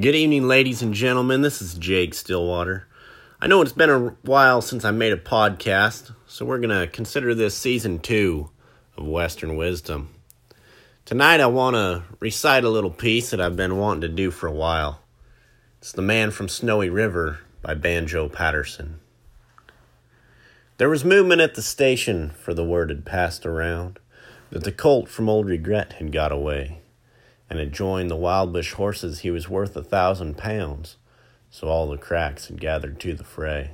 Good evening, ladies and gentlemen. This is Jake Stillwater. I know it's been a while since I made a podcast, so we're going to consider this season two of Western Wisdom. Tonight, I want to recite a little piece that I've been wanting to do for a while. It's The Man from Snowy River by Banjo Paterson. There was movement at the station, for the word had passed around that the colt from Old Regret had got away and had joined the wild bush horses he was worth a thousand pounds, so all the cracks had gathered to the fray.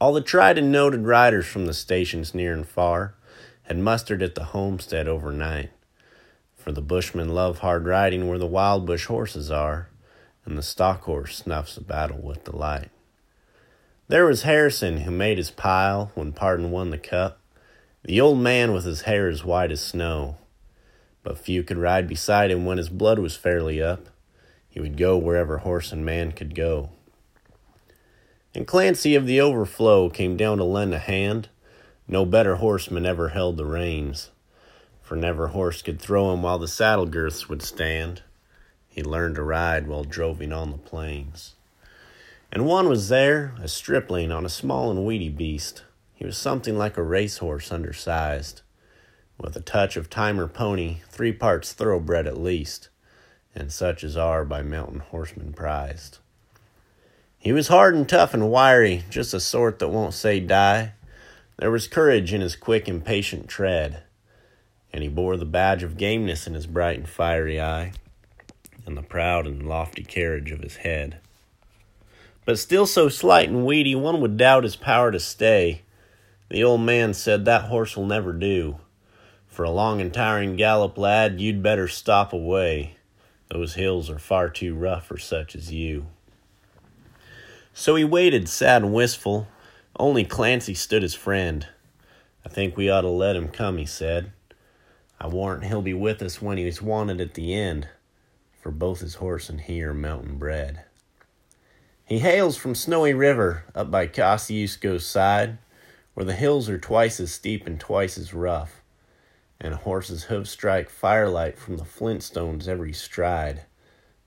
All the tried and noted riders from the stations near and far had mustered at the homestead overnight, for the bushmen love hard riding where the wild bush horses are, and the stock horse snuffs a battle with delight. There was Harrison, who made his pile when Pardon won the cup, the old man with his hair as white as snow, but few could ride beside him when his blood was fairly up. He would go wherever horse and man could go. And Clancy of the Overflow came down to lend a hand. No better horseman ever held the reins, for never horse could throw him while the saddle girths would stand. He learned to ride while droving on the plains. And one was there, a stripling on a small and weedy beast. He was something like a racehorse undersized with a touch of Timor pony, three parts thoroughbred at least, and such as are by mountain horsemen prized. He was hard and tough and wiry, just a sort that won't say die. There was courage in his quick, impatient tread, and he bore the badge of gameness in his bright and fiery eye, and the proud and lofty carriage of his head. But still so slight and weedy, one would doubt his power to stay. The old man said that horse will never do. For a long and tiring gallop, lad, you'd better stop away. Those hills are far too rough for such as you. So he waited, sad and wistful. Only Clancy stood his friend. I think we ought to let him come, he said. I warrant he'll be with us when he's wanted at the end, for both his horse and he are mountain bred. He hails from Snowy River, up by Kosciuszko's side, where the hills are twice as steep and twice as rough and a horse's hoofs strike firelight from the flintstones every stride.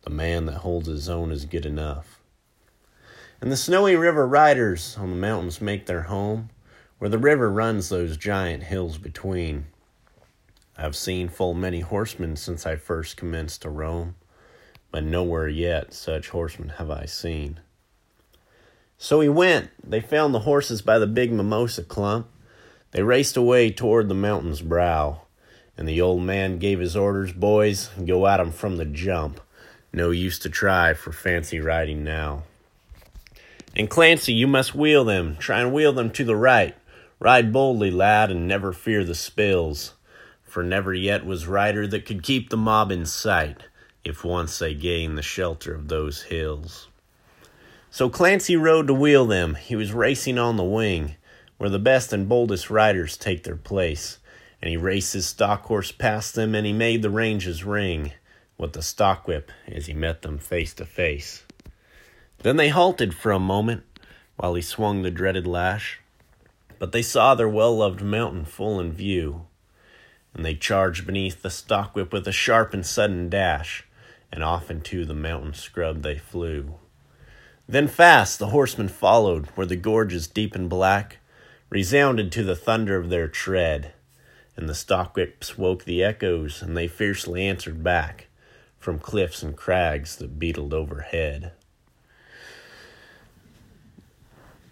The man that holds his own is good enough. And the snowy river riders on the mountains make their home, where the river runs those giant hills between. I've seen full many horsemen since I first commenced to roam, but nowhere yet such horsemen have I seen. So he went. They found the horses by the big mimosa clump, they raced away toward the mountain's brow, and the old man gave his orders, boys, go at 'em from the jump. No use to try for fancy riding now. And Clancy, you must wheel them, try and wheel them to the right. Ride boldly, lad, and never fear the spills, for never yet was rider that could keep the mob in sight, if once they gained the shelter of those hills. So Clancy rode to wheel them, he was racing on the wing where the best and boldest riders take their place. And he raced his stock horse past them, and he made the ranges ring with the stock whip as he met them face to face. Then they halted for a moment while he swung the dreaded lash, but they saw their well loved mountain full in view, and they charged beneath the stock whip with a sharp and sudden dash, and off into the mountain scrub they flew. Then fast the horsemen followed, where the gorges deep and black resounded to the thunder of their tread, and the stockwhips woke the echoes, and they fiercely answered back from cliffs and crags that beetled overhead.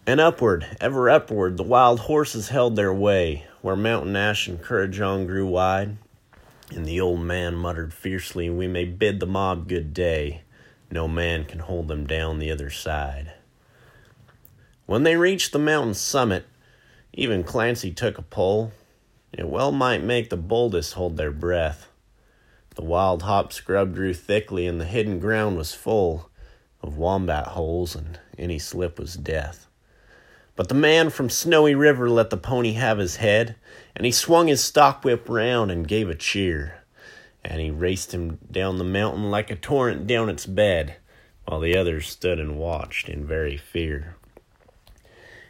And upward, ever upward, the wild horses held their way, where mountain ash and Kurrajong grew wide. And the old man muttered fiercely, We may bid the mob good day. No man can hold them down the other side. When they reached the mountain summit, even Clancy took a pull. It well might make the boldest hold their breath. The wild hop scrub grew thickly, and the hidden ground was full of wombat holes, and any slip was death. But the man from Snowy River let the pony have his head, and he swung his stock whip round and gave a cheer. And he raced him down the mountain like a torrent down its bed, while the others stood and watched in very fear.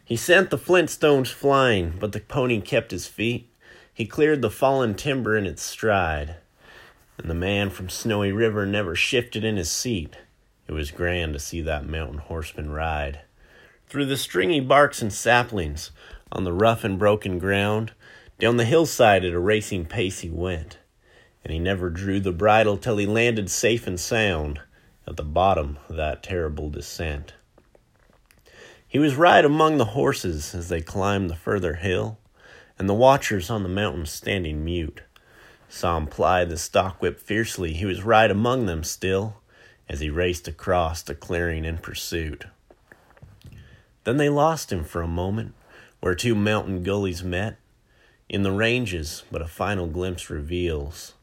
He sent the flintstones flying, but the pony kept his feet. He cleared the fallen timber in its stride, and the man from Snowy River never shifted in his seat. It was grand to see that mountain horseman ride through the stringy barks and saplings on the rough and broken ground. Down the hillside at a racing pace he went, and he never drew the bridle till he landed safe and sound at the bottom of that terrible descent. He was right among the horses as they climbed the further hill, and the watchers on the mountain standing mute saw him ply the stock whip fiercely. He was right among them still as he raced across the clearing in pursuit. Then they lost him for a moment where two mountain gullies met, in the ranges, but a final glimpse reveals.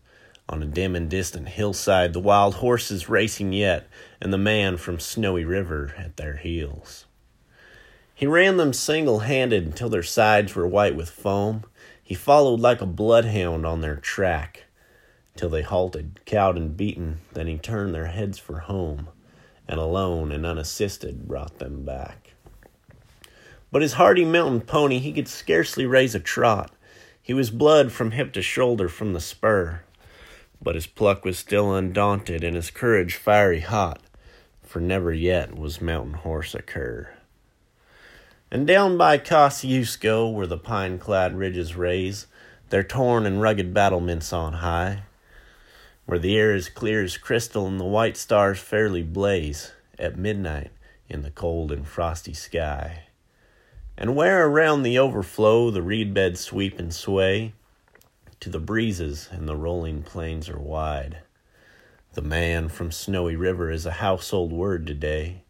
On a dim and distant hillside, the wild horses racing yet, and the man from Snowy River at their heels. He ran them single handed until their sides were white with foam. He followed like a bloodhound on their track, till they halted, cowed and beaten. Then he turned their heads for home, and alone and unassisted brought them back. But his hardy mountain pony, he could scarcely raise a trot. He was blood from hip to shoulder from the spur, but his pluck was still undaunted and his courage fiery hot, for never yet was mountain horse a cur. And down by Kosciuszko, where the pine clad ridges raise their torn and rugged battlements on high, where the air is clear as crystal and the white stars fairly blaze at midnight in the cold and frosty sky and where around the overflow the reed beds sweep and sway to the breezes and the rolling plains are wide. The man from Snowy River is a household word today,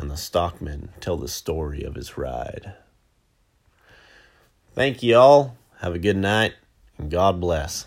and the stockmen tell the story of his ride. Thank you all. Have a good night, and God bless.